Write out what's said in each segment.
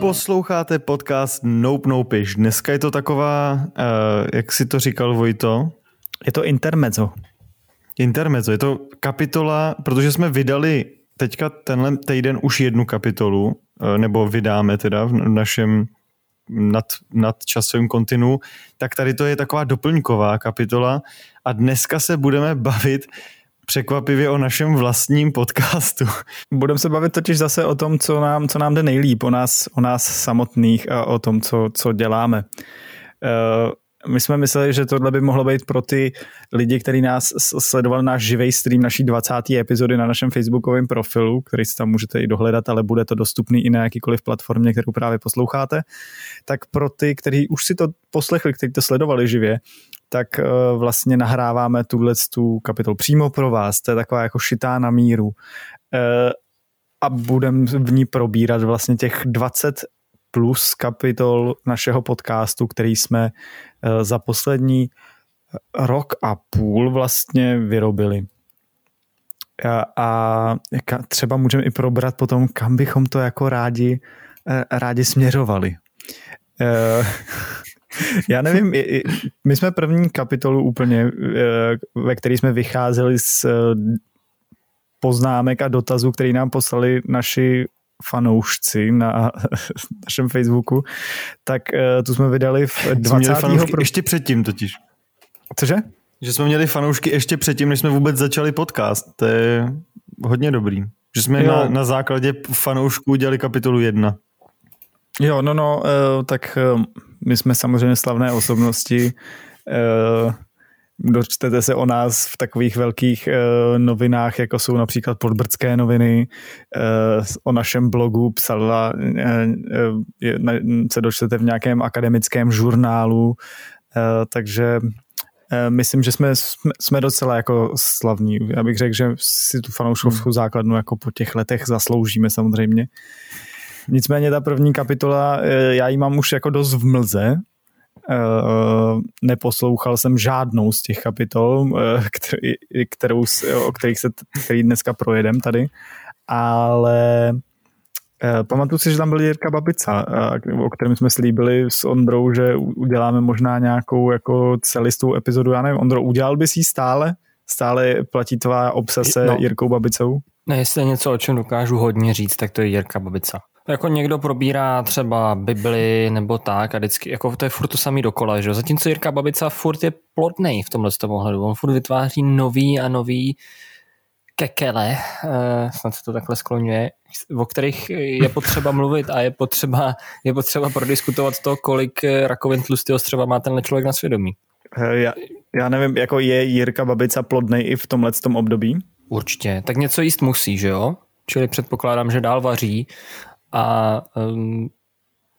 Posloucháte podcast Nope Nopish. Dneska je to taková, uh, jak si to říkal Vojto? Je to intermezzo. Intermezzo, je to kapitola, protože jsme vydali teďka tenhle týden už jednu kapitolu, uh, nebo vydáme teda v našem nad, nad časovým kontinu, tak tady to je taková doplňková kapitola a dneska se budeme bavit překvapivě o našem vlastním podcastu. Budeme se bavit totiž zase o tom, co nám, co nám jde nejlíp, o nás, o nás samotných a o tom, co, co děláme. Uh, my jsme mysleli, že tohle by mohlo být pro ty lidi, kteří nás sledovali náš živý stream naší 20. epizody na našem facebookovém profilu, který si tam můžete i dohledat, ale bude to dostupný i na jakýkoliv platformě, kterou právě posloucháte. Tak pro ty, kteří už si to poslechli, kteří to sledovali živě, tak eh, vlastně nahráváme tuhle tu kapitol přímo pro vás. To je taková jako šitá na míru. Eh, a budeme v ní probírat vlastně těch 20 plus kapitol našeho podcastu, který jsme eh, za poslední rok a půl vlastně vyrobili. A, a třeba můžeme i probrat potom, kam bychom to jako rádi, rádi směřovali. Já nevím, my jsme první kapitolu úplně, eh, ve které jsme vycházeli z eh, poznámek a dotazů, který nám poslali naši fanoušci na našem Facebooku, tak eh, tu jsme vydali v 20. Fanoušky ještě předtím totiž. Cože? Že jsme měli fanoušky ještě předtím, než jsme vůbec začali podcast. To je hodně dobrý. Že jsme na, na základě fanoušků dělali kapitolu jedna. Jo, no, no, tak my jsme samozřejmě slavné osobnosti. Eh, dočtete se o nás v takových velkých eh, novinách, jako jsou například podbrdské noviny. Eh, o našem blogu psala, se dočtete v nějakém akademickém žurnálu, takže myslím, že jsme, jsme docela jako slavní. Já bych řekl, že si tu fanouškovskou hmm. základnu jako po těch letech zasloužíme samozřejmě. Nicméně ta první kapitola, eh, já ji mám už jako dost v mlze, Uh, neposlouchal jsem žádnou z těch kapitol, uh, který, kterou, o kterých se který dneska projedem tady, ale uh, pamatuju si, že tam byl Jirka Babica, o kterém jsme slíbili s Ondrou, že uděláme možná nějakou jako celistou epizodu, já nevím, Ondro, udělal bys ji stále? Stále platí tvá obsese no. Jirkou Babicou? Ne, jestli je něco, o čem dokážu hodně říct, tak to je Jirka Babica. Jako někdo probírá třeba Bibli nebo tak a vždycky, jako to je furt to samý dokola, že Zatímco Jirka Babica furt je plodnej v tomhle tom ohledu. On furt vytváří nový a nový kekele, eh, snad se to takhle skloňuje, o kterých je potřeba mluvit a je potřeba, je potřeba prodiskutovat to, kolik rakovin tlustého střeva má tenhle člověk na svědomí. Eh, já, já nevím, jako je Jirka Babica plodnej i v tomhle tom období? Určitě. Tak něco jíst musí, že jo? Čili předpokládám, že dál vaří a um,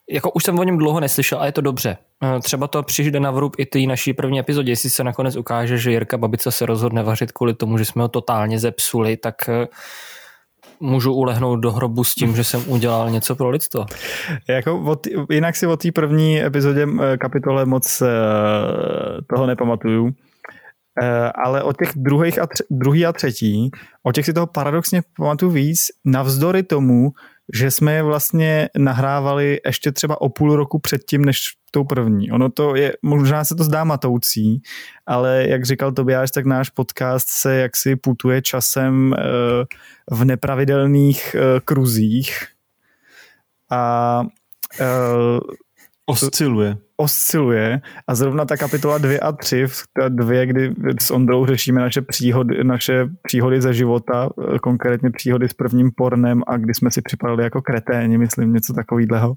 jako už jsem o něm dlouho neslyšel a je to dobře. Uh, třeba to přijde na vrub i té naší první epizodě, jestli se nakonec ukáže, že Jirka Babica se rozhodne vařit kvůli tomu, že jsme ho totálně zepsuli, tak uh, můžu ulehnout do hrobu s tím, že jsem udělal něco pro lidstvo. Jako od, jinak si o té první epizodě uh, kapitole moc toho nepamatuju, ale o těch druhých a, tři, druhý a třetí, o těch si toho paradoxně pamatuju víc, navzdory tomu, že jsme je vlastně nahrávali ještě třeba o půl roku předtím, než tou první. Ono to je, možná se to zdá matoucí, ale jak říkal Tobiáš, tak náš podcast se jaksi putuje časem eh, v nepravidelných eh, kruzích a eh, osciluje osciluje a zrovna ta kapitola 2 a 3, ta dvě, kdy s Ondrou řešíme naše příhody, naše příhody ze života, konkrétně příhody s prvním pornem a kdy jsme si připadali jako kreténi, myslím, něco takového.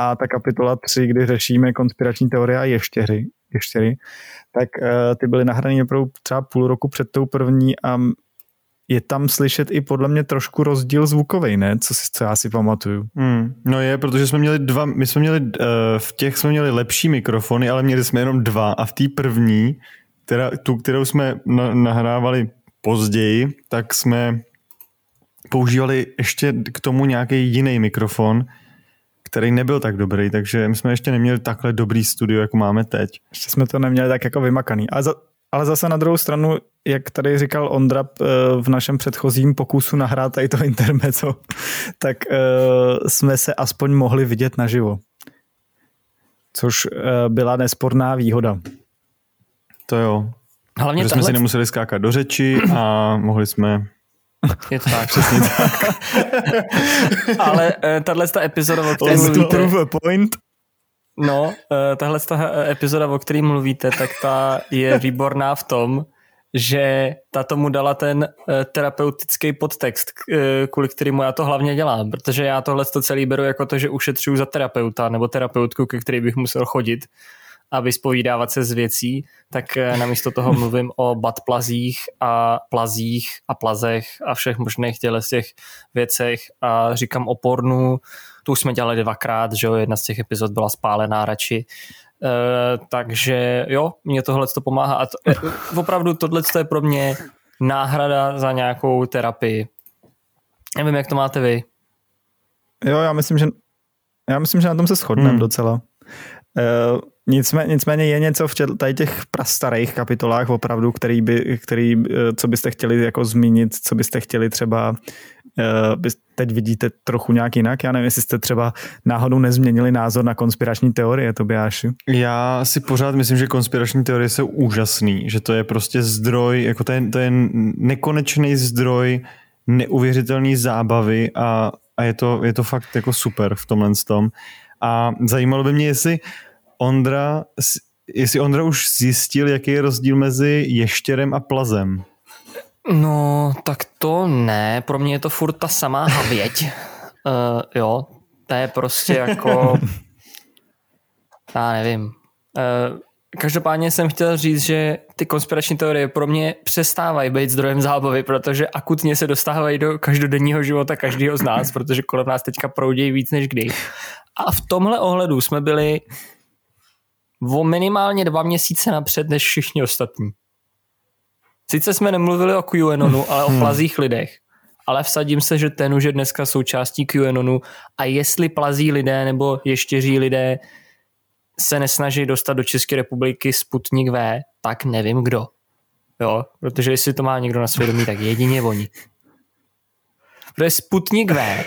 A ta kapitola 3, kdy řešíme konspirační teorie a ještěry, ještěry, tak uh, ty byly nahrané opravdu třeba půl roku před tou první a je tam slyšet i podle mě trošku rozdíl zvukový, ne? Co, si, co já si pamatuju. Hmm. No je, protože jsme měli dva, my jsme měli, uh, v těch jsme měli lepší mikrofony, ale měli jsme jenom dva a v té první, která, tu, kterou jsme na, nahrávali později, tak jsme používali ještě k tomu nějaký jiný mikrofon, který nebyl tak dobrý, takže my jsme ještě neměli takhle dobrý studio, jako máme teď. Ještě jsme to neměli tak jako vymakaný. A za, ale zase na druhou stranu, jak tady říkal Ondra eh, v našem předchozím pokusu nahrát tady to intermezzo, tak uh, jsme se aspoň mohli vidět naživo. Což uh, byla nesporná výhoda. To jo. Hlavně Že jsme si nemuseli skákat do řeči a mohli jsme je to tak. Přesně tak. Ale uh, tahle ta epizoda, o které mluvíte... point. No, uh, tahle ta epizoda, o které mluvíte, tak ta je výborná v tom, že ta tomu dala ten uh, terapeutický podtext, kvůli kterému já to hlavně dělám, protože já tohle to celý beru jako to, že ušetřuju za terapeuta nebo terapeutku, ke který bych musel chodit a vyspovídávat se z věcí, tak eh, namísto toho mluvím o batplazích a plazích a plazech a všech možných těle z těch věcech a říkám o pornu, tu už jsme dělali dvakrát, že jo, jedna z těch epizod byla spálená radši, Uh, takže jo, mě tohle to pomáhá a to, uh, opravdu tohle je pro mě náhrada za nějakou terapii. Nevím, jak to máte vy. Jo, já myslím, že já myslím, že na tom se shodneme hmm. docela. Uh, Nicméně, nicméně je něco v tady těch prastarých kapitolách opravdu, který by, který, eh, co byste chtěli jako zmínit, co byste chtěli třeba uh, teď vidíte trochu nějak jinak. Já nevím, jestli jste třeba náhodou nezměnili názor na konspirační teorie, Tobiáši. Já si pořád myslím, že konspirační teorie jsou úžasný, že to je prostě zdroj, jako to je, to je nekonečný zdroj neuvěřitelný zábavy a, a je, to, je to fakt jako super v tomhle tom. A zajímalo by mě, jestli Ondra, jestli Ondra už zjistil, jaký je rozdíl mezi ještěrem a plazem. No, tak to ne. Pro mě je to furt ta samá havěť. uh, jo, to je prostě jako... Já nevím. Uh, každopádně jsem chtěl říct, že ty konspirační teorie pro mě přestávají být zdrojem zábavy, protože akutně se dostávají do každodenního života každého z nás, protože kolem nás teďka proudějí víc než kdy. A v tomhle ohledu jsme byli o minimálně dva měsíce napřed než všichni ostatní. Sice jsme nemluvili o QAnonu, ale o hmm. plazích lidech. Ale vsadím se, že ten už je dneska součástí QAnonu a jestli plazí lidé nebo ještěří lidé se nesnaží dostat do České republiky Sputnik V, tak nevím kdo. Jo, protože jestli to má někdo na svědomí, tak jedině oni. Protože Sputnik V,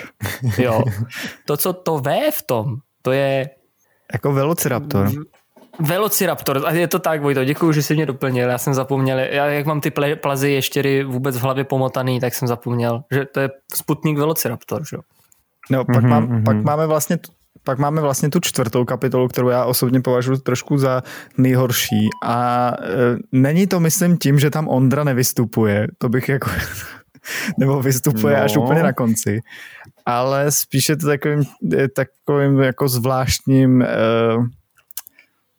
jo, to, co to V v tom, to je... Jako Velociraptor. Velociraptor, a je to tak, Vojto, děkuji, že jsi mě doplnil, já jsem zapomněl, já jak mám ty plazy ještěry vůbec v hlavě pomotaný, tak jsem zapomněl, že to je Sputnik Velociraptor, že? No, pak, mm-hmm, mám, mm-hmm. pak máme vlastně pak máme vlastně tu čtvrtou kapitolu, kterou já osobně považuji trošku za nejhorší a e, není to myslím tím, že tam Ondra nevystupuje, to bych jako nebo vystupuje no. až úplně na konci, ale spíše to takovým, takovým jako zvláštním e,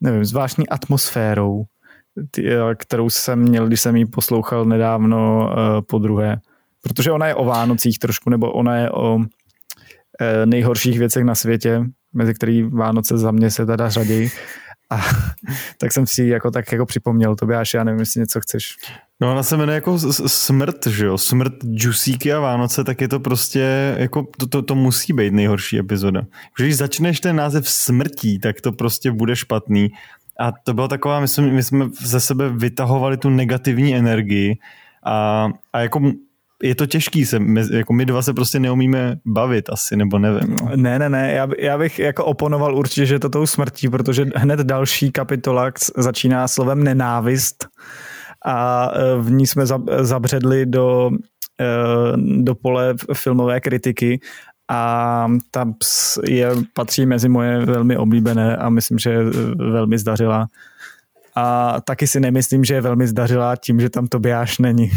nevím, zvláštní atmosférou, eh, kterou jsem měl, když jsem ji poslouchal nedávno uh, po druhé. Protože ona je o Vánocích trošku, nebo ona je o uh, nejhorších věcech na světě, mezi který Vánoce za mě se teda řadí. A tak jsem si jako tak jako připomněl, to až já nevím, jestli něco chceš. No ona se jmenuje jako smrt, že jo, smrt Džusíky a Vánoce, tak je to prostě, jako to, to, to musí být nejhorší epizoda. Když začneš ten název smrtí, tak to prostě bude špatný. A to bylo taková, my jsme, my jsme ze sebe vytahovali tu negativní energii a, a jako je to těžký, se, my, jako my dva se prostě neumíme bavit asi, nebo nevím. No. Ne, ne, ne, já, já bych jako oponoval určitě, že to tou smrtí, protože hned další kapitola začíná slovem nenávist a e, v ní jsme zabředli do, e, do pole filmové kritiky a tam je, patří mezi moje velmi oblíbené a myslím, že je velmi zdařila. A taky si nemyslím, že je velmi zdařila tím, že tam Tobiáš není.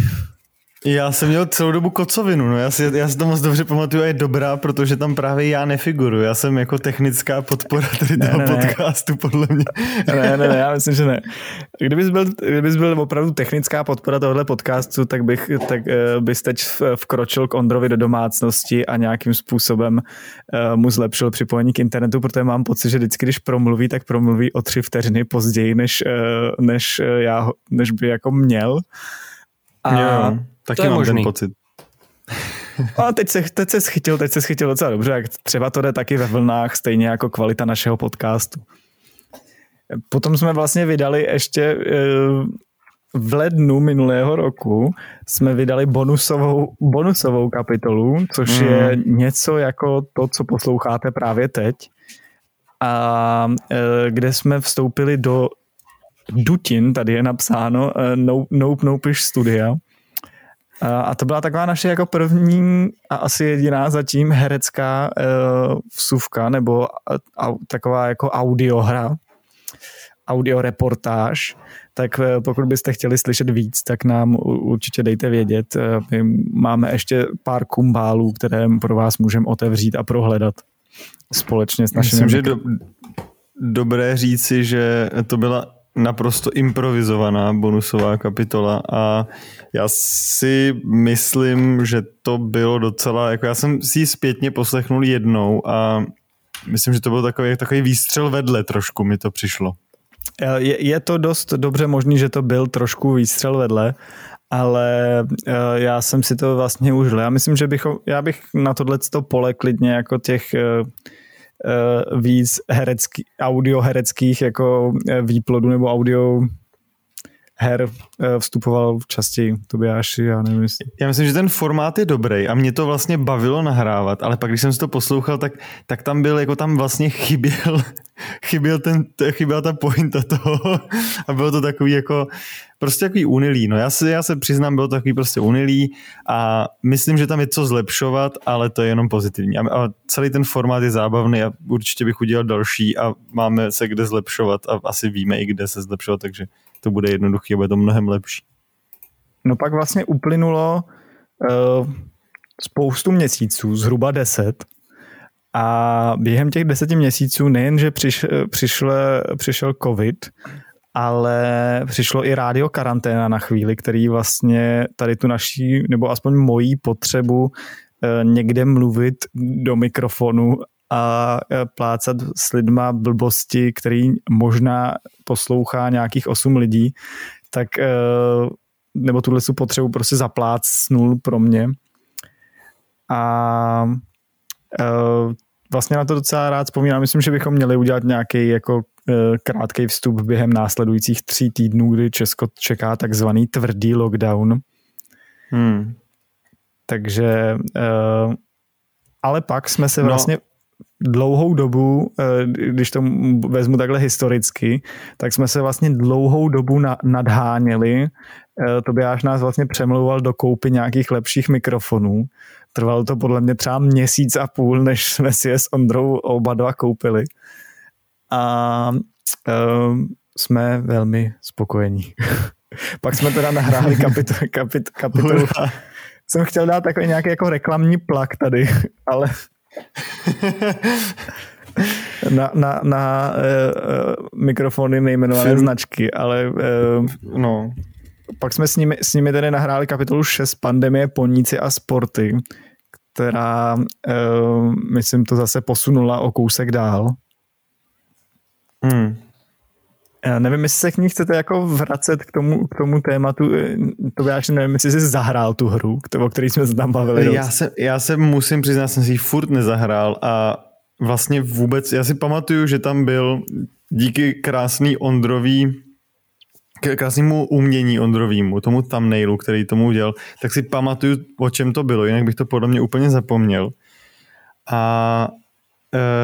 Já jsem měl celou dobu kocovinu, no já si, já si to moc dobře pamatuju a je dobrá, protože tam právě já nefiguru. Já jsem jako technická podpora tady toho ne, ne, podcastu, podle mě. Ne, ne, ne, já myslím, že ne. Kdybys byl, kdybys byl opravdu technická podpora tohohle podcastu, tak, bych, tak uh, bys teď vkročil k Ondrovi do domácnosti a nějakým způsobem uh, mu zlepšil připojení k internetu, protože mám pocit, že vždycky, když promluví, tak promluví o tři vteřiny později, než, uh, než, já, než by jako měl. A jo. Taky to je mám možný. ten pocit. A teď se, teď se schytil, teď se schytil docela dobře, jak třeba to jde taky ve vlnách, stejně jako kvalita našeho podcastu. Potom jsme vlastně vydali ještě uh, v lednu minulého roku jsme vydali bonusovou, bonusovou kapitolu, což mm. je něco jako to, co posloucháte právě teď. A e, kde jsme vstoupili do dutin, tady je napsáno e, Nope Nope Studia. A to byla taková naše jako první a asi jediná zatím herecká uh, vsuvka nebo uh, taková jako audiohra, audioreportáž, tak uh, pokud byste chtěli slyšet víc, tak nám určitě dejte vědět. Uh, my máme ještě pár kumbálů, které pro vás můžeme otevřít a prohledat společně s našimi... Myslím, že do, dobré říci, že to byla naprosto improvizovaná bonusová kapitola a já si myslím, že to bylo docela, jako já jsem si ji zpětně poslechnul jednou a myslím, že to byl takový, takový výstřel vedle trošku mi to přišlo. Je, je to dost dobře možný, že to byl trošku výstřel vedle, ale eh, já jsem si to vlastně užil. Já myslím, že bychom, já bych na tohle to pole klidně jako těch eh, víc herecký, audio hereckých jako eh, výplodů nebo audio her uh, vstupoval častěji Tobiáši, já nevím jestli. Já myslím, že ten formát je dobrý a mě to vlastně bavilo nahrávat, ale pak když jsem si to poslouchal, tak, tak tam byl, jako tam vlastně chyběl, chyběl ten, chyběla ta pointa toho a bylo to takový jako prostě takový unilý. No já se, já se přiznám, bylo to takový prostě unilý a myslím, že tam je co zlepšovat, ale to je jenom pozitivní. A, a celý ten formát je zábavný a určitě bych udělal další a máme se kde zlepšovat a asi víme i kde se zlepšovat, takže to bude jednoduché a bude to mnohem lepší. No pak vlastně uplynulo uh, spoustu měsíců, zhruba deset, a během těch deseti měsíců nejen, že přiš, přišel, přišel covid, ale přišlo i rádio karanténa na chvíli, který vlastně tady tu naší, nebo aspoň mojí potřebu eh, někde mluvit do mikrofonu a eh, plácat s lidma blbosti, který možná poslouchá nějakých osm lidí, tak eh, nebo tuhle tu potřebu prostě zaplácnul pro mě. A vlastně na to docela rád vzpomínám. Myslím, že bychom měli udělat nějaký jako krátký vstup během následujících tří týdnů, kdy Česko čeká takzvaný tvrdý lockdown. Hmm. Takže, ale pak jsme se no. Dlouhou dobu, eh, když to vezmu takhle historicky, tak jsme se vlastně dlouhou dobu nadháněli. To by až nás vlastně přemlouval do koupy nějakých lepších mikrofonů. Trvalo to podle mě třeba měsíc a půl, než jsme si je s Ondrou oba dva koupili a uh, jsme velmi spokojení. Pak jsme teda nahráli kapit, kapit, kapitolu. Jsem chtěl dát takový nějaký jako reklamní plak tady, ale na, na, na uh, mikrofony nejmenované Film. značky, ale uh, no. pak jsme s nimi, s nimi tedy nahráli kapitolu 6 Pandemie, poníci a sporty, která, uh, myslím, to zase posunula o kousek dál. Hmm. Já nevím, jestli se k ní chcete jako vracet k tomu, k tomu tématu, to já nevím, jestli jsi zahrál tu hru, o který jsme se tam bavili. Já se, já se musím přiznat, jsem si ji furt nezahrál a vlastně vůbec, já si pamatuju, že tam byl díky krásný Ondrový krásnému umění Ondrovýmu, tomu thumbnailu, který tomu udělal, tak si pamatuju, o čem to bylo, jinak bych to podle mě úplně zapomněl. A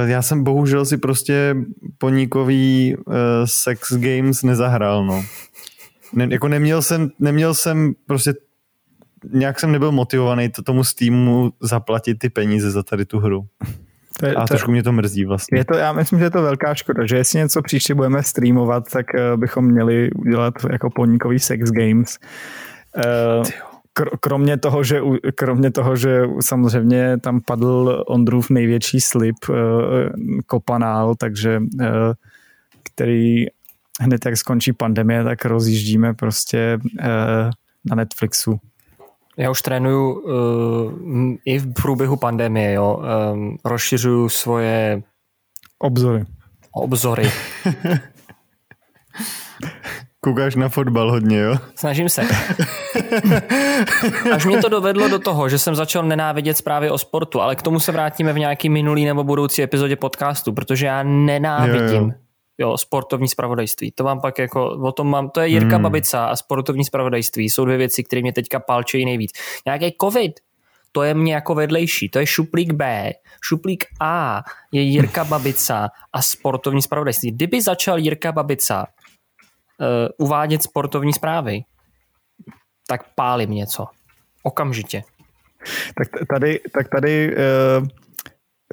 já jsem bohužel si prostě poníkový uh, sex games nezahrál, no. Ne, jako neměl jsem, neměl jsem prostě nějak jsem nebyl motivovaný to tomu Steamu zaplatit ty peníze za tady tu hru. To je, a to, trošku mě to mrzí vlastně. Je to, já myslím, že je to velká škoda, že jestli něco příště budeme streamovat, tak uh, bychom měli udělat jako poníkový sex games. Uh, kromě toho, že, kromě toho, že samozřejmě tam padl Ondrův největší slib, uh, kopanál, takže uh, který hned jak skončí pandemie, tak rozjíždíme prostě uh, na Netflixu. Já už trénuju uh, i v průběhu pandemie, jo. Um, rozšiřuju svoje obzory. Obzory. Koukáš na fotbal hodně, jo? Snažím se. Až mě to dovedlo do toho, že jsem začal nenávidět zprávy o sportu, ale k tomu se vrátíme v nějaký minulý nebo budoucí epizodě podcastu, protože já nenávidím. Jo, jo. jo, sportovní spravodajství. To vám pak jako, o tom mám, to je Jirka hmm. Babica a sportovní spravodajství. Jsou dvě věci, které mě teďka palčejí nejvíc. Nějaký covid, to je mě jako vedlejší, to je šuplík B, šuplík A je Jirka Babica a sportovní spravodajství. Kdyby začal Jirka Babica uh, uvádět sportovní zprávy, tak pálím něco. Okamžitě. Tak tady, tak tady uh,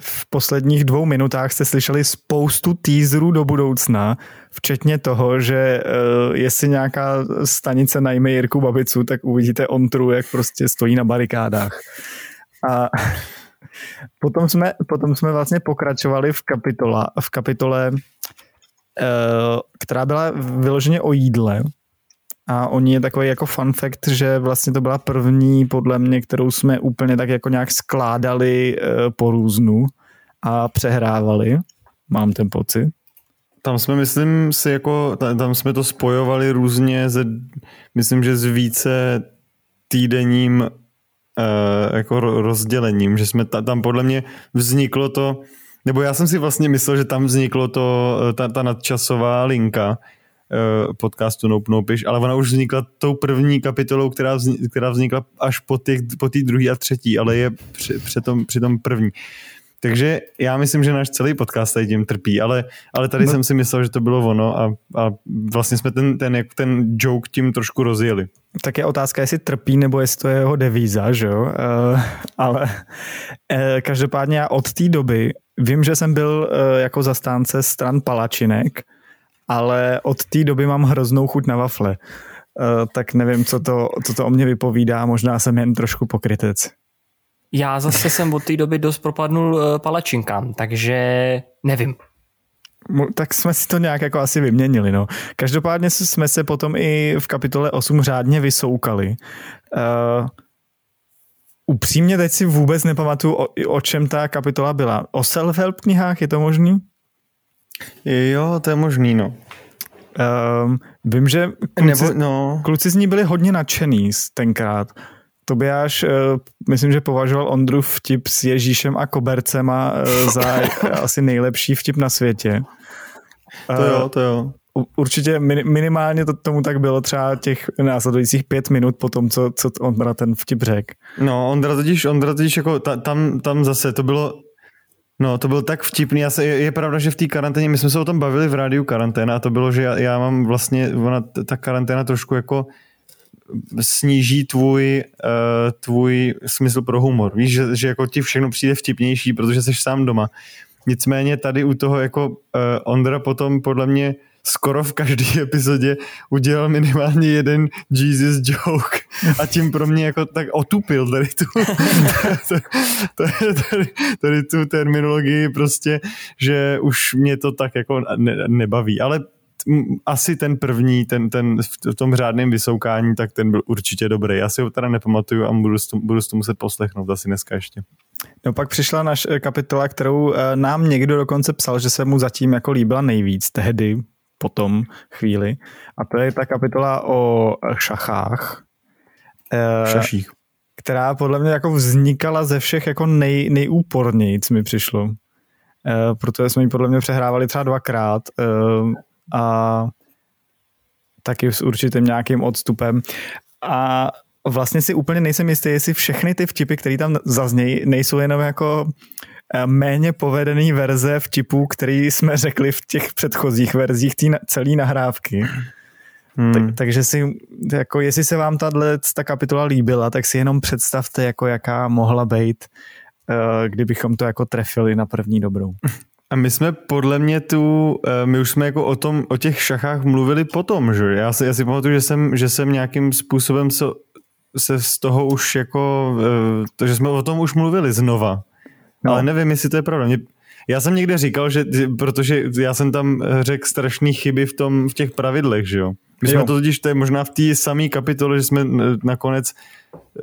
v posledních dvou minutách jste slyšeli spoustu teaserů do budoucna, včetně toho, že uh, jestli nějaká stanice najme Jirku Babicu, tak uvidíte Ontru, jak prostě stojí na barikádách. A potom jsme, potom jsme vlastně pokračovali v, kapitola, v kapitole, uh, která byla vyloženě o jídle, a oni je takový jako fun fact, že vlastně to byla první, podle mě, kterou jsme úplně tak jako nějak skládali e, po různu a přehrávali. Mám ten pocit. Tam jsme, myslím si, jako, tam jsme to spojovali různě, ze, myslím, že s více týdenním uh, jako rozdělením, že jsme ta, tam podle mě vzniklo to, nebo já jsem si vlastně myslel, že tam vzniklo to, e, ta, ta nadčasová linka, Eh, podcastu Nope Nopiš, ale ona už vznikla tou první kapitolou, která, vznikla, která vznikla až po té po druhé a třetí, ale je při, při, tom, při tom první. Takže já myslím, že náš celý podcast tady tím trpí, ale, ale tady no. jsem si myslel, že to bylo ono a, a vlastně jsme ten, ten, ten joke tím trošku rozjeli. Tak je otázka, jestli trpí, nebo jestli to je jeho devíza, že jo? Uh, ale uh, každopádně já od té doby vím, že jsem byl uh, jako zastánce stran palačinek, ale od té doby mám hroznou chuť na wafle. Uh, tak nevím, co to, co to o mě vypovídá, možná jsem jen trošku pokrytec. Já zase jsem od té doby dost propadnul uh, palačinkám, takže nevím. Tak jsme si to nějak jako asi vyměnili, no. Každopádně jsme se potom i v kapitole 8 řádně vysoukali. Uh, upřímně teď si vůbec nepamatuju, o, o čem ta kapitola byla. O self-help knihách je to možný? Jo, to je možný, no. Um, vím, že kluci, Nebo, no. kluci z ní byli hodně nadšený tenkrát. Tobiáš, uh, myslím, že považoval Ondru vtip s Ježíšem a Kobercema uh, za asi nejlepší vtip na světě. To jo, to jo. Určitě minimálně to tomu tak bylo třeba těch následujících pět minut po tom, co, co Ondra ten vtip řekl. No, Ondra totiž, Ondra totiž jako ta, tam, tam zase to bylo No, to bylo tak vtipný. Já se, je, je pravda, že v té karanténě, my jsme se o tom bavili v rádiu karanténa a to bylo, že já, já mám vlastně, ona, ta karanténa trošku jako sníží tvůj, uh, tvůj smysl pro humor. Víš, že, že jako ti všechno přijde vtipnější, protože jsi sám doma. Nicméně tady u toho jako uh, Ondra potom podle mě skoro v každé epizodě udělal minimálně jeden Jesus joke a tím pro mě jako tak otupil tady tu, tady, tady, tady tu terminologii prostě, že už mě to tak jako ne, nebaví, ale asi ten první, ten, ten v tom řádném vysoukání, tak ten byl určitě dobrý. Já si ho teda nepamatuju a budu, budu to muset poslechnout asi dneska ještě. No pak přišla naš kapitola, kterou eh, nám někdo dokonce psal, že se mu zatím jako líbila nejvíc tehdy, potom chvíli. A to je ta kapitola o šachách. Eh, Šaších. Která podle mě jako vznikala ze všech jako nej, nejúpornějíc mi přišlo. Eh, protože jsme ji podle mě přehrávali třeba dvakrát eh, a taky s určitým nějakým odstupem. A vlastně si úplně nejsem jistý, jestli všechny ty vtipy, které tam zaznějí, nejsou jenom jako méně povedený verze vtipů, který jsme řekli v těch předchozích verzích té celé nahrávky. Hmm. Tak, takže si, jako jestli se vám tahle ta kapitola líbila, tak si jenom představte, jako jaká mohla být, uh, kdybychom to jako trefili na první dobrou. A my jsme podle mě tu, eh, my už jsme jako o tom, o těch šachách mluvili potom, že? Já si, já si pamatuju, že jsem, že jsem nějakým způsobem se, se z toho už jako, že jsme o tom už mluvili znova. No. Ale nevím, jestli to je pravda. Mě, já jsem někde říkal, že protože já jsem tam řekl strašné chyby v, tom, v těch pravidlech, že jo. My jsme jo. to totiž, to je možná v té samé kapitole, že jsme nakonec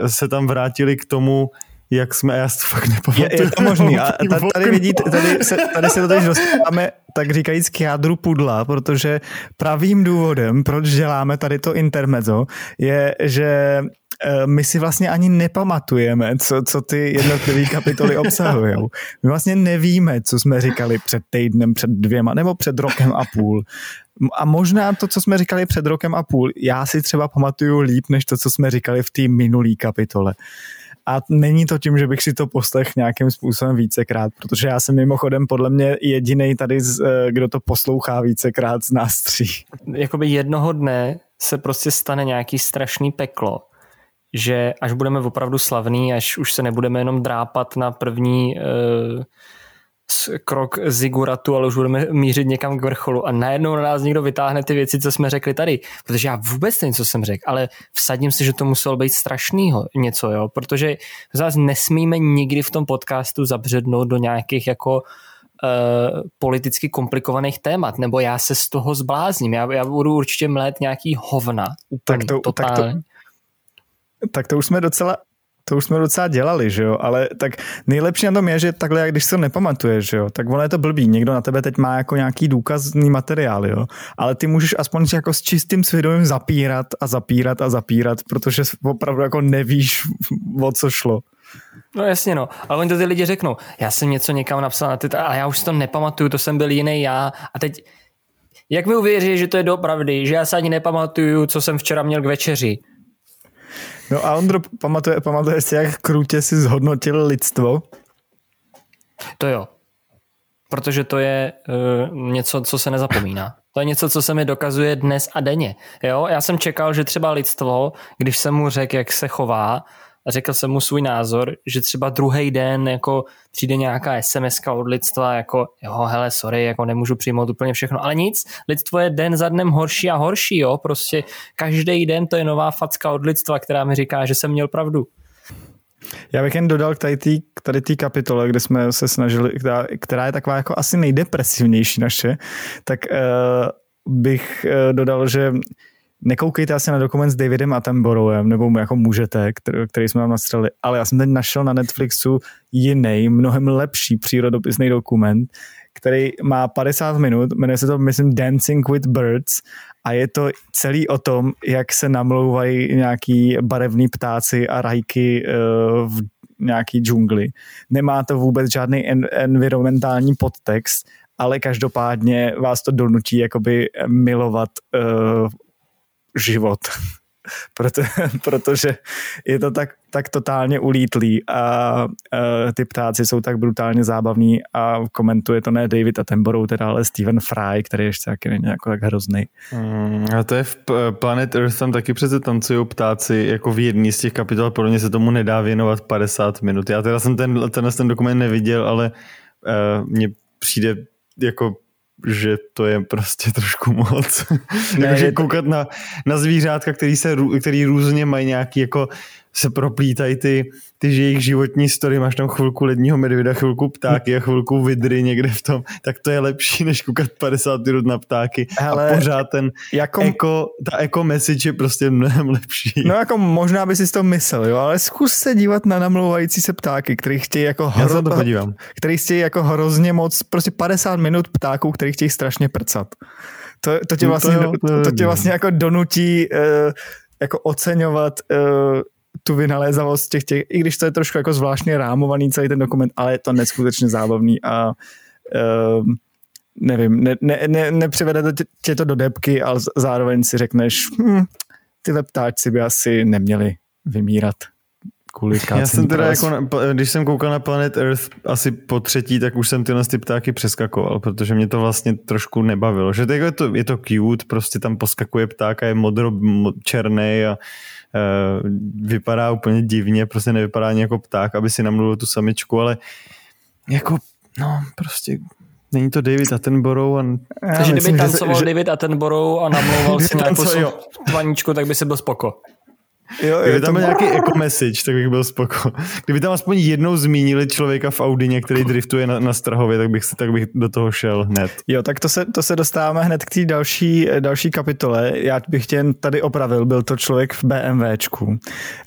se tam vrátili k tomu, jak jsme, já to fakt nepamatuju. Je, je to možný. A tady, tady vidíte, tady se, tady se to teď dostáváme, tak říkajíc k jádru pudla, protože pravým důvodem, proč děláme tady to intermezzo, je, že my si vlastně ani nepamatujeme, co, co ty jednotlivé kapitoly obsahují. My vlastně nevíme, co jsme říkali před týdnem, před dvěma nebo před rokem a půl. A možná to, co jsme říkali před rokem a půl, já si třeba pamatuju líp, než to, co jsme říkali v té minulé kapitole. A není to tím, že bych si to poslech nějakým způsobem vícekrát, protože já jsem mimochodem podle mě jediný tady, eh, kdo to poslouchá vícekrát z nás tří. Jakoby jednoho dne se prostě stane nějaký strašný peklo, že až budeme opravdu slavný, až už se nebudeme jenom drápat na první uh, krok ziguratu, ale už budeme mířit někam k vrcholu a najednou na nás někdo vytáhne ty věci, co jsme řekli tady, protože já vůbec nevím, co jsem řekl, ale vsadím si, že to muselo být strašnýho něco, jo, protože zase nesmíme nikdy v tom podcastu zabřednout do nějakých jako Uh, politicky komplikovaných témat, nebo já se z toho zblázním. Já, já budu určitě mlét nějaký hovna. Úplně, tak to, totálně. tak to, tak to už jsme docela to už jsme docela dělali, že jo, ale tak nejlepší na tom je, že takhle, jak když se nepamatuješ, že jo, tak ono je to blbý, někdo na tebe teď má jako nějaký důkazný materiál, jo, ale ty můžeš aspoň jako s čistým svědomím zapírat a zapírat a zapírat, protože opravdu jako nevíš, o co šlo. No jasně no, ale oni to ty lidi řeknou, já jsem něco někam napsal na ty, a já už si to nepamatuju, to jsem byl jiný já. A teď jak mi uvěří, že to je dopravdy, že já se ani nepamatuju, co jsem včera měl k večeři. No a Ondro, pamatuje, pamatuje si, jak krutě si zhodnotil lidstvo? To jo. Protože to je uh, něco, co se nezapomíná. To je něco, co se mi dokazuje dnes a denně. Jo? Já jsem čekal, že třeba lidstvo, když jsem mu řekl, jak se chová, a řekl jsem mu svůj názor, že třeba druhý den jako přijde nějaká SMS od lidstva, jako jo, hele, sorry, jako nemůžu přijmout úplně všechno, ale nic, lidstvo je den za dnem horší a horší, jo, prostě každý den to je nová facka od lidstva, která mi říká, že jsem měl pravdu. Já bych jen dodal k tady té kapitole, kde jsme se snažili, která, která je taková jako asi nejdepresivnější naše, tak uh, bych uh, dodal, že nekoukejte asi na dokument s Davidem Attenboroughem, nebo jako můžete, který, který jsme vám nastřelili, ale já jsem teď našel na Netflixu jiný, mnohem lepší přírodopisný dokument, který má 50 minut, jmenuje se to, myslím, Dancing with Birds a je to celý o tom, jak se namlouvají nějaký barevný ptáci a rajky uh, v nějaký džungli. Nemá to vůbec žádný en- environmentální podtext, ale každopádně vás to donutí jakoby milovat uh, život. Proto, protože je to tak, tak totálně ulítlý a, a ty ptáci jsou tak brutálně zábavní a komentuje to ne David Attenborough, teda ale Stephen Fry, který ještě taky není jako tak hrozný. Mm, a to je v Planet Earth, tam taky přece tancují ptáci jako v jedný z těch kapitol, podle mě se tomu nedá věnovat 50 minut. Já teda jsem ten, ten, ten dokument neviděl, ale uh, mně přijde jako že to je prostě trošku moc. Ne, Takže koukat na, na zvířátka, který, se, který různě mají nějaký jako se proplítají ty, ty že jejich životní story, máš tam chvilku ledního medvěda, chvilku ptáky a chvilku vidry někde v tom, tak to je lepší, než koukat 50 minut na ptáky Hele, a pořád ten jako, eko, ta eko message je prostě mnohem lepší. No jako možná by si to myslel, jo, ale zkus se dívat na namlouvající se ptáky, který chtějí jako hro... to podívám. který chtějí jako hrozně moc, prostě 50 minut ptáků, který chtějí strašně prcat. To, to tě vlastně, no to, to, to tě vlastně jako donutí uh, jako oceňovat uh, tu vynalézavost těch, těch, i když to je trošku jako zvláštně rámovaný celý ten dokument, ale je to neskutečně zábavný a uh, nevím, ne, ne, ne, nepřivede tě to do debky, ale zároveň si řekneš, hm, ty ptáčci by asi neměli vymírat kvůli Já jsem teda jako, když jsem koukal na Planet Earth asi po třetí, tak už jsem tyhle ty ptáky přeskakoval, protože mě to vlastně trošku nebavilo. Že je to, je to cute, prostě tam poskakuje pták a je modro černý a vypadá úplně divně, prostě nevypadá ani jako pták, aby si namluvil tu samičku, ale jako, no, prostě Není to David Attenborough. A... Takže kdyby tancoval že, David Attenborough a namlouval si nějakou tvaničku, tak by si byl spoko. Jo, Kdyby tam byl nějaký eco message, tak bych byl spoko. Kdyby tam aspoň jednou zmínili člověka v Audině, který driftuje na, na Strahově, tak bych, tak bych do toho šel hned. Jo, tak to se, to se dostáváme hned k té další, další kapitole. Já bych tě tady opravil, byl to člověk v BMWčku.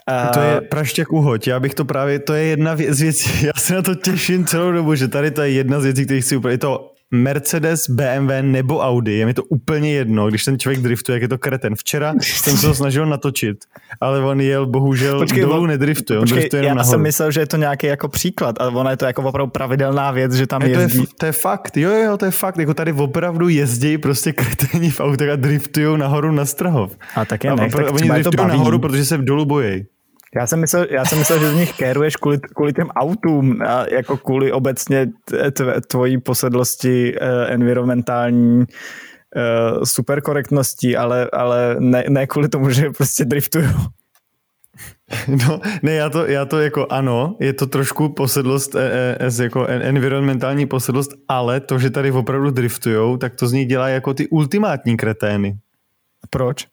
A... To je praštěk uhoď. Já bych to právě, to je jedna z věcí, já se na to těším celou dobu, že tady to je jedna z věcí, které chci upravit. Je to Mercedes, BMW nebo Audi, je mi to úplně jedno, když ten člověk driftuje, jak je to kreten. Včera jsem se ho snažil natočit, ale on jel bohužel počkej, dolů on, nedriftuje, on počkej, driftuje jenom já nahoru. jsem myslel, že je to nějaký jako příklad, ale ona je to jako opravdu pravidelná věc, že tam je, jezdí. To je, to je fakt, jo, jo, to je fakt, jako tady opravdu jezdí prostě kreteni v autech a driftují nahoru na Strahov. A tak je nech, tak oni driftují nahoru, protože se v dolu bojí. Já jsem myslel, já jsem myslel že z nich kéruješ kvůli, kvůli těm autům, a jako kvůli obecně tvojí posedlosti eh, environmentální eh, superkorektnosti, ale, ale ne, ne kvůli tomu, že prostě driftuju. No, ne, já to, já to jako ano, je to trošku posedlost, e, e, jako environmentální posedlost, ale to, že tady opravdu driftujou, tak to z nich dělá jako ty ultimátní kretény. Proč?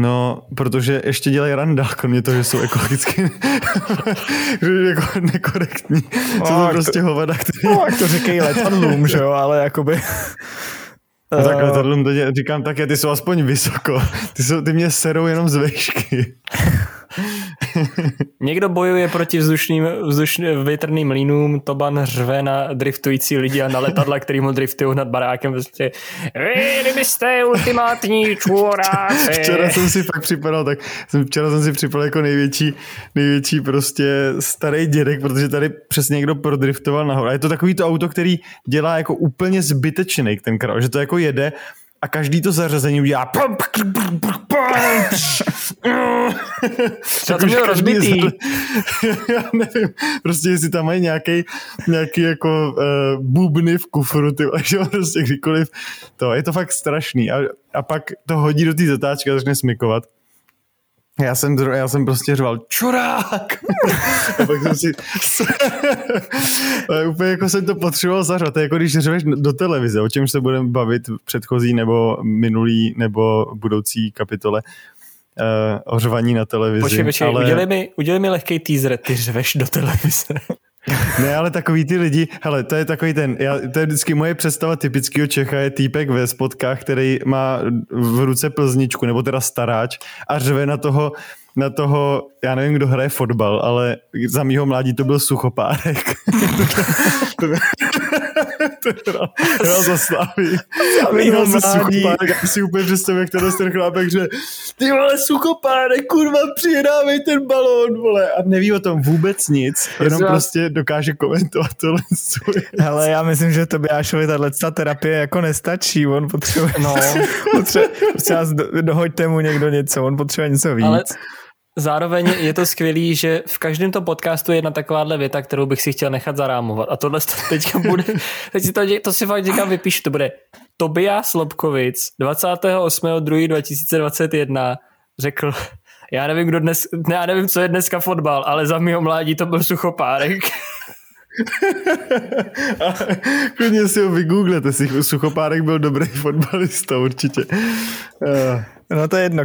No, protože ještě dělají randa, kromě toho, že jsou ekologicky že jako nekorektní. No, jsou to prostě hovada, který... No, jak to říkají letadlům, že jo, ale jakoby... No, tak letadlům to říkám také, ty jsou aspoň vysoko. Ty, jsou, ty mě serou jenom z vejšky. Někdo bojuje proti vzdušným, vzdušným větrným mlínům, Toban řve na driftující lidi a na letadla, který mu driftují nad barákem. Prostě, vy, byste ultimátní čůráci. Včera jsem si fakt připadal, tak jsem, včera jsem si připadal jako největší, největší prostě starý dědek, protože tady přesně někdo prodriftoval nahoru. A je to takový to auto, který dělá jako úplně zbytečný ten král, že to jako jede a každý to zařazení udělá Třeba to mělo rozbitý. Já nevím, prostě jestli tam mají nějaký, nějaký jako uh, bubny v kufru, ty, že prostě kdykoliv. To, je to fakt strašný. A, a pak to hodí do té zatáčky a začne smykovat já jsem, já jsem prostě řval, čurák! a pak jsem si... úplně jako jsem to potřeboval zařvat. To je jako když řveš do televize, o čem se budeme bavit v předchozí nebo minulý nebo budoucí kapitole uh, o řvaní na televizi. Počkej, počkej, ale... udělej, mi, udělej mi lehký teaser, ty řveš do televize. Ne, ale takový ty lidi, hele, to je takový ten, já, to je vždycky moje představa typického Čecha, je týpek ve spotkách, který má v ruce plzničku, nebo teda staráč a řve na toho, na toho, já nevím, kdo hraje fotbal, ale za mýho mládí to byl suchopárek. to hrál, hrál za Slávy. Za mýho mládí. Já si úplně představím, jak ten ten chlápek, že ty vole suchopárek, kurva, přijedávej ten balón, vole. A neví o tom vůbec nic, jenom prostě dokáže komentovat tohle. Hele, já myslím, že Tobiášovi tahle terapie jako nestačí, on potřebuje, no. potřebuje, potřebuje dohoďte mu někdo něco, on potřebuje něco víc. Ale Zároveň je to skvělý, že v každém tom podcastu je jedna takováhle věta, kterou bych si chtěl nechat zarámovat. A tohle to teďka bude, teď si to, to si fakt říkám vypíšu, to bude Tobias Lobkovic 28.2.2021 řekl, já nevím, kdo dnes, ne, já nevím, co je dneska fotbal, ale za mého mládí to byl suchopárek. Klidně si ho vygooglete, si Suchopárek byl dobrý fotbalista určitě. No to je jedno,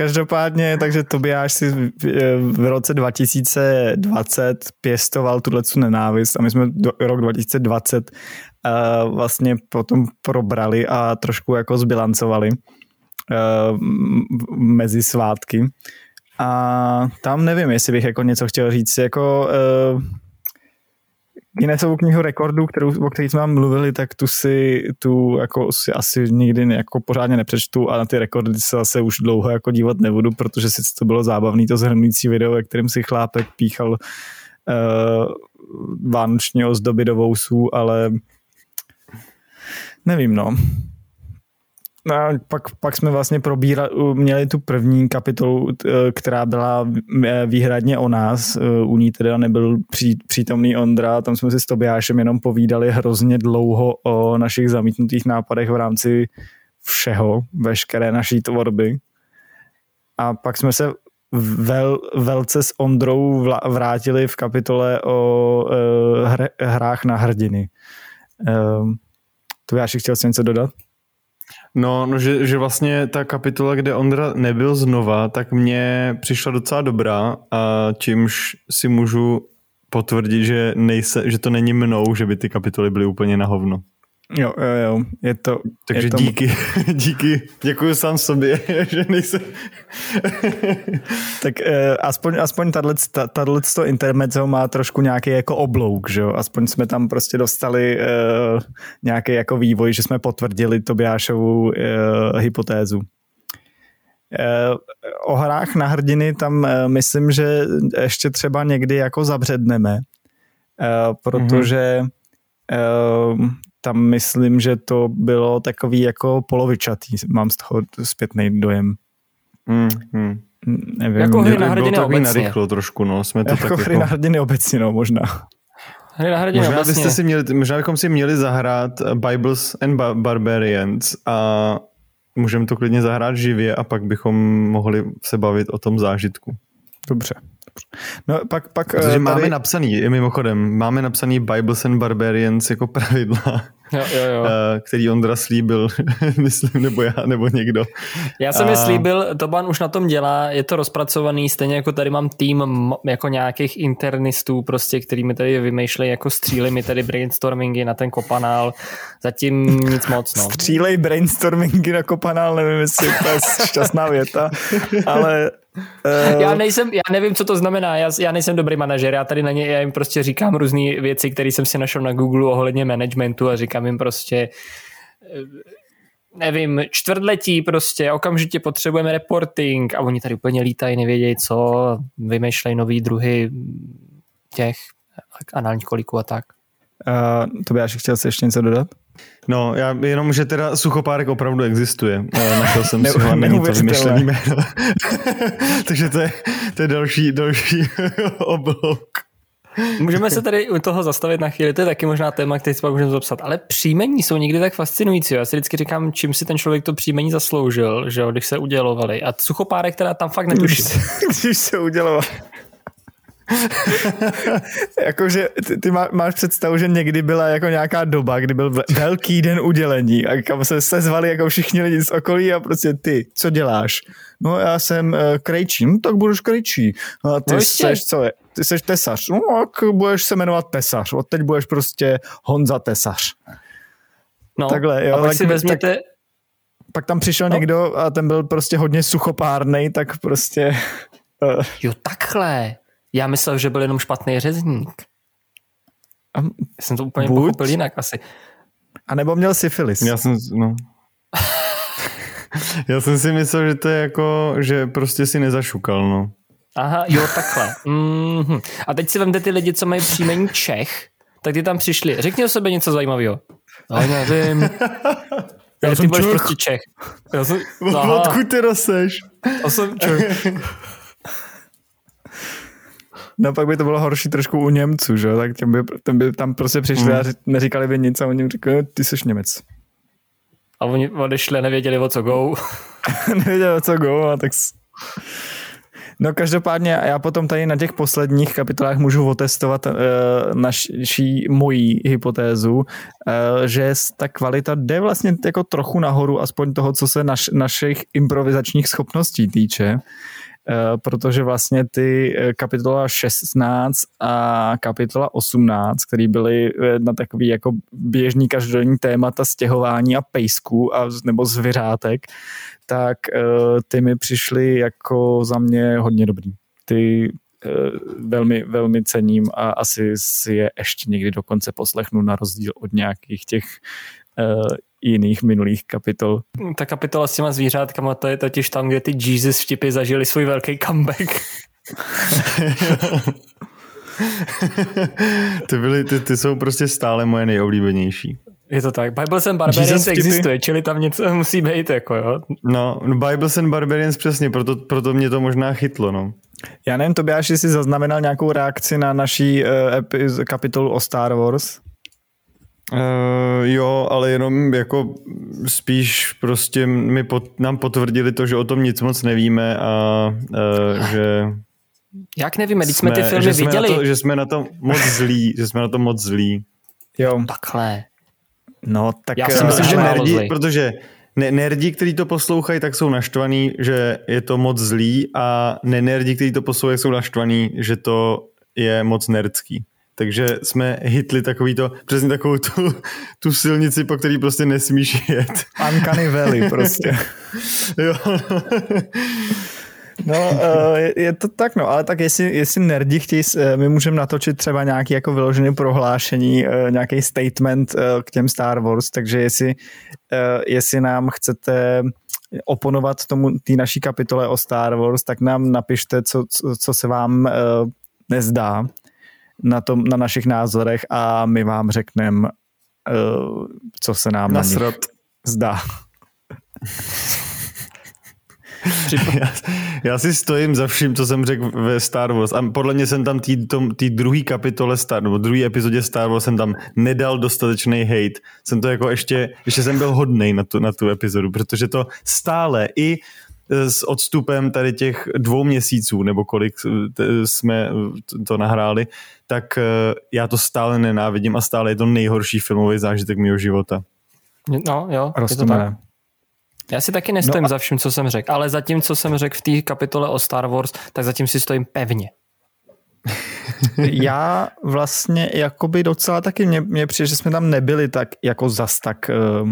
Každopádně, takže Tobiáš si v roce 2020 pěstoval tuhle nenávist a my jsme do, rok 2020 uh, vlastně potom probrali a trošku jako zbilancovali uh, mezi svátky. A tam nevím, jestli bych jako něco chtěl říct, jako uh, Guinnessovou knihu rekordů, kterou, o které jsme vám mluvili, tak tu si, tu jako si asi nikdy jako pořádně nepřečtu a na ty rekordy se zase už dlouho jako dívat nebudu, protože sice to bylo zábavný to zhrnující video, ve kterém si chlápek píchal uh, vánoční ozdoby do vousů, ale nevím no. No a pak, pak jsme vlastně probírali, měli tu první kapitolu, která byla e, výhradně o nás. E, u ní teda nebyl pří, přítomný Ondra, tam jsme si s Tobiášem jenom povídali hrozně dlouho o našich zamítnutých nápadech v rámci všeho, veškeré naší tvorby. A pak jsme se vel, velce s Ondrou vrátili v kapitole o hr, hrách na hrdiny. Tobiáši, chtěl jsi něco dodat? No, no že, že vlastně ta kapitola, kde Ondra nebyl znova, tak mě přišla docela dobrá a čímž si můžu potvrdit, že, nejse, že to není mnou, že by ty kapitoly byly úplně na hovno. Jo, jo, jo, je to... Takže je to... díky, díky, děkuji sám sobě, že nejsem... tak eh, aspoň, aspoň tato to intermezzo má trošku nějaký jako oblouk, že jo? Aspoň jsme tam prostě dostali eh, nějaký jako vývoj, že jsme potvrdili Tobiášovu eh, hypotézu. Eh, o hrách na hrdiny tam eh, myslím, že ještě třeba někdy jako zabředneme, eh, protože mm-hmm tam myslím, že to bylo takový jako polovičatý, mám z toho zpětný dojem. Hmm, hmm. Nevím, jako hry na hrdiny bylo obecně. narychlo trošku, no. Jsme to jako tak hry jako... na hrdiny obecně, no, možná. Hry na hrdiny možná, obecně. Byste si měli, možná bychom si měli zahrát Bibles and Barbarians a můžeme to klidně zahrát živě a pak bychom mohli se bavit o tom zážitku. Dobře. No, pak, pak, Protože tady... máme napsaný, mimochodem, máme napsaný Bibles and Barbarians jako pravidla, jo, jo, jo. Eh, který Ondra slíbil, myslím, nebo já, nebo někdo. Já jsem a... je slíbil, Toban už na tom dělá, je to rozpracovaný, stejně jako tady mám tým jako nějakých internistů, prostě, který mi tady vymýšlejí jako stříly mi tady brainstormingy na ten kopanál, zatím nic moc. No. Střílej brainstormingy na kopanál, nevím, jestli to je šťastná věta, ale Uh... Já nejsem, já nevím, co to znamená, já, já nejsem dobrý manažer, já tady na ně, já jim prostě říkám různé věci, které jsem si našel na Google ohledně managementu a říkám jim prostě eh, nevím, čtvrtletí prostě, okamžitě potřebujeme reporting a oni tady úplně lítají, nevědějí co, vymýšlejí nový druhy těch análních koliků a tak. Uh, to by až chtěl si ještě něco dodat? No, já jenom, že teda suchopárek opravdu existuje. Našel jsem si ho, není to vymyšlený jméno. Takže to je, to je další, další oblouk. Můžeme se tady u toho zastavit na chvíli, to je taky možná téma, který si pak můžeme zapsat, ale příjmení jsou někdy tak fascinující. Já si vždycky říkám, čím si ten člověk to příjmení zasloužil, že jo, když se udělovali. A suchopárek teda tam fakt netuším. Když se uděloval. Jakože ty, ty má, máš představu, že někdy byla jako nějaká doba, kdy byl velký den udělení a kam se sezvali jako všichni lidi z okolí a prostě ty, co děláš? No já jsem uh, krejčí, no tak budeš krejčí. A ty no, seš, co je? Ty seš tesař, no tak budeš se jmenovat tesař, od teď budeš prostě Honza tesař. No, Takhle, jo, a pak tak, si vezměte... Tak, pak tam přišel no. někdo a ten byl prostě hodně suchopárnej, tak prostě... Uh, jo, takhle. Já myslel, že byl jenom špatný řezník. Já jsem to úplně buď, pochopil jinak asi. A nebo měl syfilis. Já jsem, no. Já jsem si myslel, že to je jako, že prostě si nezašukal, no. Aha, jo, takhle. Mm-hmm. A teď si vemte ty lidi, co mají příjmení Čech, tak ty tam přišli. Řekni o sebe něco zajímavého. No, nevím. Já jsem ty budeš prostě Čech. Já jsem, Odkud teda seš? Já jsem Čech. No pak by to bylo horší trošku u Němců, že? tak těm by, těm by tam prostě přišli mm. a neříkali by nic a oni říkali, ty jsi Němec. A oni odešli a nevěděli o co go. nevěděli o co go a tak... No každopádně já potom tady na těch posledních kapitolách můžu otestovat uh, naší mojí hypotézu, uh, že ta kvalita jde vlastně jako trochu nahoru, aspoň toho, co se naš, našich improvizačních schopností týče. Eh, protože vlastně ty eh, kapitola 16 a kapitola 18, které byly eh, na takový jako běžný každodenní témata stěhování a pejsků a, nebo zvěřátek, tak ty mi přišly jako za mě hodně dobrý. Ty velmi, velmi cením a asi si je ještě někdy dokonce poslechnu na rozdíl od nějakých těch jiných minulých kapitol. Ta kapitola s těma zvířátkama, to je totiž tam, kde ty Jesus vtipy zažili svůj velký comeback. ty, byly, ty, ty jsou prostě stále moje nejoblíbenější. Je to tak. Bibles and Barbarians existuje, čili tam něco musí být, jako jo. No, Bibles and Barbarians přesně, proto, proto mě to možná chytlo, no. Já nevím, Tobiáš, jestli zaznamenal nějakou reakci na naší uh, kapitolu o Star Wars? Uh, jo, ale jenom jako spíš prostě mi pot, nám potvrdili to, že o tom nic moc nevíme a uh, že jak nevíme, když jsme, jsme ty filmy že jsme viděli. To, že jsme na to moc zlí, že jsme na to moc zlí. Jo. Takhle. No, tak já si myslím, že nerdi, zlý. protože ne, nerdi, kteří to poslouchají, tak jsou naštvaní, že je to moc zlý a nenerdi, kteří to poslouchají, jsou naštvaní, že to je moc nerdský. Takže jsme hitli takový to, přesně takovou tu, tu silnici, po který prostě nesmíš jet. Uncanny Valley prostě. jo. No, je, je to tak, no, ale tak jestli, jestli nerdi chtějí, my můžeme natočit třeba nějaký jako vyložené prohlášení, nějaký statement k těm Star Wars, takže jestli, jestli nám chcete oponovat tomu té naší kapitole o Star Wars, tak nám napište, co, co, se vám nezdá na, tom, na našich názorech a my vám řekneme, uh, co se nám Nasrat. na nich zdá. já, já si stojím za vším, co jsem řekl ve Star Wars a podle mě jsem tam té druhé kapitole Star, nebo druhé epizodě Star Wars jsem tam nedal dostatečný hate. Jsem to jako ještě, ještě jsem byl hodnej na tu, na tu epizodu, protože to stále i s odstupem tady těch dvou měsíců, nebo kolik jsme to nahráli, tak eh, já to stále nenávidím a stále je to nejhorší filmový zážitek mého života. No jo, je to tak. Já si taky nestojím no a... za vším, co jsem řekl, ale za tím, co jsem řekl v té kapitole o Star Wars, tak zatím si stojím pevně. Já vlastně jakoby docela taky, mě, mě přijde, že jsme tam nebyli tak jako zas tak, uh,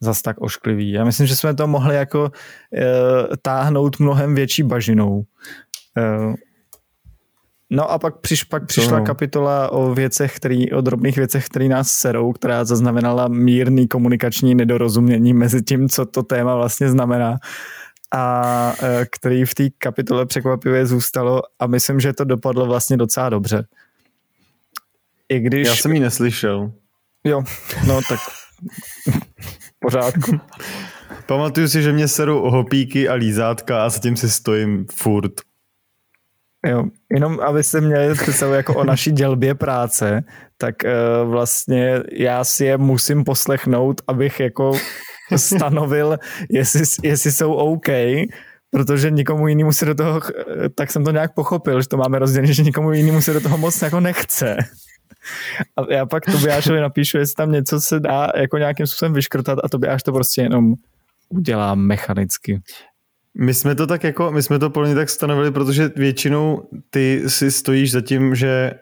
zas tak oškliví. Já myslím, že jsme to mohli jako uh, táhnout mnohem větší bažinou. Uh, No a pak, přiš, pak přišla no. kapitola o věcech, který, o drobných věcech, které nás serou, která zaznamenala mírný komunikační nedorozumění mezi tím, co to téma vlastně znamená a e, který v té kapitole překvapivě zůstalo a myslím, že to dopadlo vlastně docela dobře. I když... Já jsem ji neslyšel. Jo, no tak pořádku. Pamatuju si, že mě serou hopíky a lízátka a tím si stojím furt. Jo, jenom abyste měli představu jako o naší dělbě práce, tak uh, vlastně já si je musím poslechnout, abych jako stanovil, jestli, jestli jsou OK, protože nikomu jinému se do toho, tak jsem to nějak pochopil, že to máme rozdělené, že nikomu jinému se do toho moc jako nechce. A já pak Tobiášovi napíšu, jestli tam něco se dá jako nějakým způsobem vyškrtat a Tobiáš to prostě jenom udělá mechanicky. My jsme to tak jako, my jsme to podle tak stanovili, protože většinou ty si stojíš za tím, že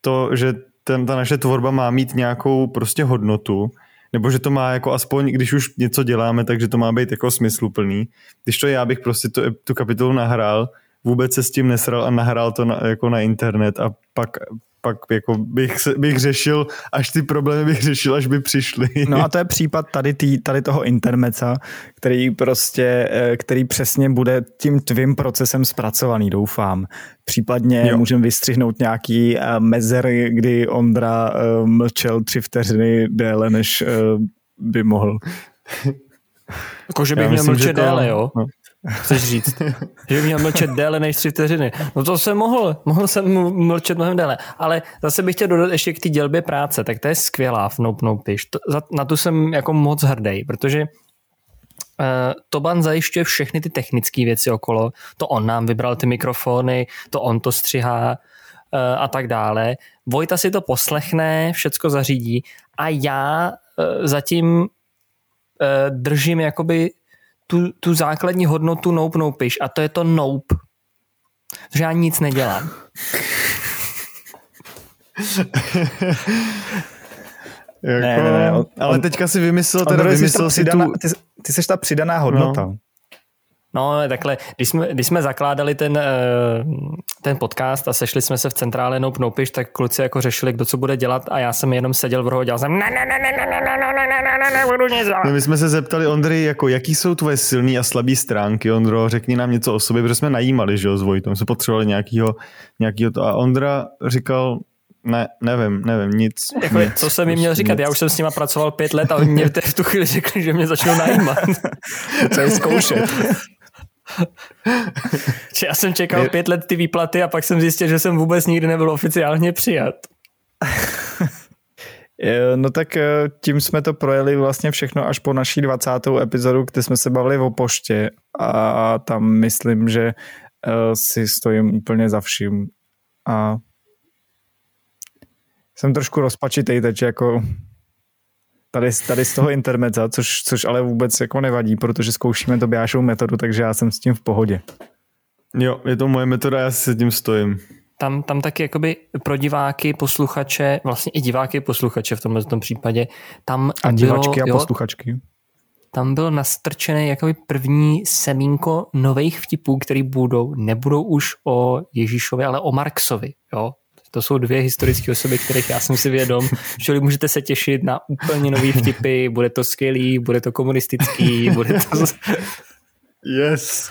to, že ten, ta naše tvorba má mít nějakou prostě hodnotu, nebo že to má jako aspoň, když už něco děláme, takže to má být jako smysluplný. Když to já bych prostě tu, tu kapitolu nahrál, vůbec se s tím nesral a nahrál to na, jako na internet a pak pak jako bych, bych řešil, až ty problémy bych řešil, až by přišly. No a to je případ tady, tý, tady toho intermeca, který prostě, eh, který přesně bude tím tvým procesem zpracovaný, doufám. Případně můžeme vystřihnout nějaký eh, mezery, kdy Ondra eh, mlčel tři vteřiny déle, než by mohl. Jako, že bych měl mlčet to... déle, jo? No. Chceš říct, že měl mlčet déle než tři vteřiny. No to jsem mohl, mohl jsem mlčet mnohem déle. Ale zase bych chtěl dodat ještě k té dělbě práce, tak to je skvělá v Nope Nope. To, na tu jsem jako moc hrdý, protože uh, Toban zajišťuje všechny ty technické věci okolo. To on nám vybral ty mikrofony, to on to střihá uh, a tak dále. Vojta si to poslechne, všecko zařídí a já uh, zatím držím jakoby tu, tu základní hodnotu nope nopiš a to je to nope. Že já nic nedělám. jako, ne, ne, ne, on, ale teďka si vymyslel, teda vymyslel si přidaná, tu... Ty, ty jsi ta přidaná hodnota. No. No, takhle, když jsme, když jsme zakládali ten, ten podcast a sešli jsme se v centrále Nope Nopiš, tak kluci jako řešili, kdo co bude dělat a já jsem jenom seděl v rohu a dělal jsem ne, ne, ne, ne, ne, ne, ne, ne, ne, ne, ne, nebudu nic dělat. No, my jsme se zeptali Ondry, jako jaký jsou tvoje silné a slabé stránky, Ondro, řekni nám něco o sobě, protože jsme najímali, že jo, s Vojtom, jsme potřebovali nějakýho, nějakýho to a Ondra říkal, ne, nevím, nevím, nic. Jako, nic co jsem jim měl říkat? Nic. Já už jsem s nima pracoval pět let a oni mě v tu chvíli řekli, že mě začnou najímat. Co je zkoušet. já jsem čekal pět let ty výplaty a pak jsem zjistil, že jsem vůbec nikdy nebyl oficiálně přijat. No tak eh, tím jsme to projeli vlastně všechno až po naší 20. epizodu, kde jsme se bavili o poště a tam myslím, že eh, si stojím úplně za vším a jsem trošku rozpačitej teď jako tady, tady z toho intermeza, což, což ale vůbec jako nevadí, protože zkoušíme to Biášovou metodu, takže já jsem s tím v pohodě. Jo, je to moje metoda, já si s tím stojím. tam, tam taky jakoby pro diváky, posluchače, vlastně i diváky, posluchače v tomhle tom případě, tam A divačky bylo, a jo, posluchačky. tam byl nastrčený jakoby první semínko nových vtipů, který budou, nebudou už o Ježíšovi, ale o Marxovi, jo. To jsou dvě historické osoby, kterých já jsem si vědom. Čili můžete se těšit na úplně nový vtipy, bude to skvělý, bude to komunistický, bude to... Yes.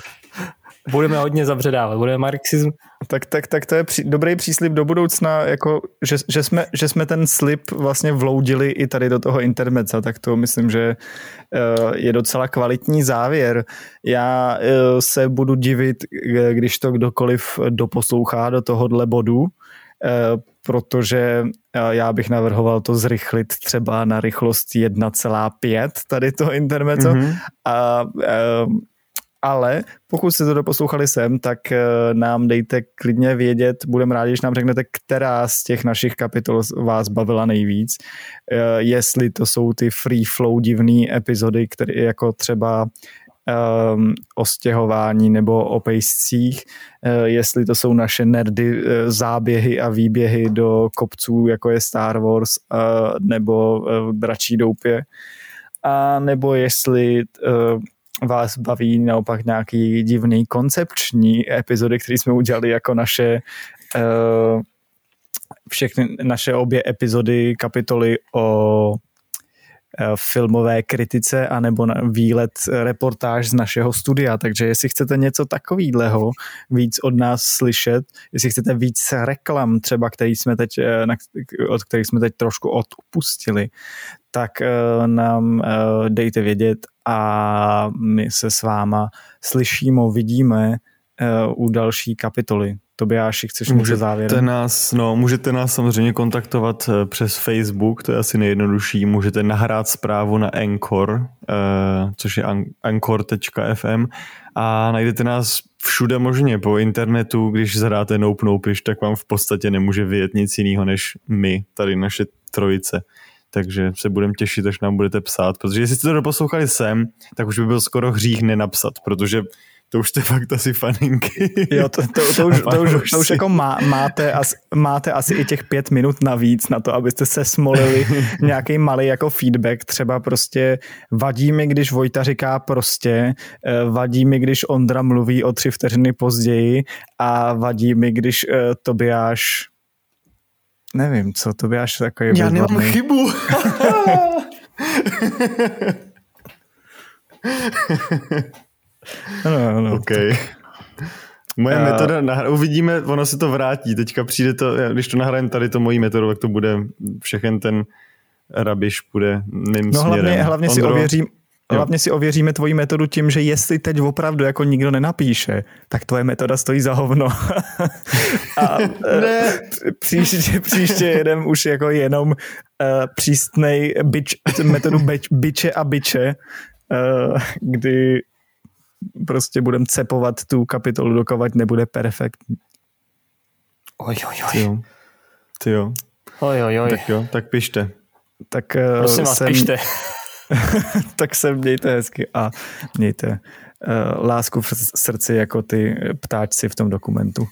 Budeme hodně zabředávat, bude marxism. Tak, tak, tak to je při, dobrý příslip do budoucna, jako, že, že, jsme, že jsme ten slip vlastně vloudili i tady do toho intermeca, tak to myslím, že uh, je docela kvalitní závěr. Já uh, se budu divit, eh, když to kdokoliv doposlouchá do tohohle bodu, protože já bych navrhoval to zrychlit třeba na rychlost 1,5 tady to intermeco mm-hmm. a ale pokud jste to doposlouchali sem, tak eh, nám dejte klidně vědět, budeme rádi, když nám řeknete, která z těch našich kapitol vás bavila nejvíc, eh, jestli to jsou ty free flow divné epizody, které jako třeba um, o stěhování nebo o pejscích, uh, jestli to jsou naše nerdy uh, záběhy a výběhy do kopců, jako je Star Wars uh, nebo uh, Dračí doupě, a nebo jestli uh, vás baví naopak nějaký divný koncepční epizody, které jsme udělali jako naše uh, všechny naše obě epizody, kapitoly o filmové kritice anebo na výlet reportáž z našeho studia, takže jestli chcete něco takového víc od nás slyšet, jestli chcete víc reklam třeba, který jsme teď, eh, od kterých jsme teď trošku odpustili, tak nám dejte vědět a my se s váma slyšíme, vidíme u další kapitoly. Tobiáši, chceš můžete závěrem? Nás, no, můžete nás samozřejmě kontaktovat eh, přes Facebook, to je asi nejjednodušší. Můžete nahrát zprávu na Anchor, uh, což je anchor.fm a najdete nás všude možně po internetu, když zadáte Nope Nopiš, tak vám v podstatě nemůže vyjet nic jiného než my, tady naše trojice takže se budeme těšit, až nám budete psát, protože jestli jste to doposlouchali sem, tak už by byl skoro hřích nenapsat, protože to už jste fakt asi faninky. Jo, to, to, to, už, to, už, to už jako má, máte, as, máte asi i těch pět minut navíc na to, abyste se smolili nějaký malý jako feedback. Třeba prostě vadí mi, když Vojta říká prostě, eh, vadí mi, když Ondra mluví o tři vteřiny později a vadí mi, když uh, Tobiáš Nevím, co to by až takový Já nemám chybu. no, no, okay. Moje uh, metoda, nahra- uvidíme, ono se to vrátí. Teďka přijde to, když to nahrajeme tady to mojí metodu, tak to bude všechen ten rabiš bude mým no, směrem. Hlavně, hlavně si ověřím, Hlavně si ověříme tvoji metodu tím, že jestli teď opravdu jako nikdo nenapíše, tak tvoje metoda stojí za hovno. a ne. příště, příště jedem už jako jenom uh, přísnej bič, metodu bič, biče a biče, uh, kdy prostě budem cepovat tu kapitolu, dokovat nebude perfektní. Oj, oj, oj. Ty jo. Ty jo. Oj, oj, oj. Tak jo, tak pište. Tak, uh, Prosím vás, jsem... pište. tak se mějte hezky a mějte uh, lásku v srdci jako ty ptáčci v tom dokumentu.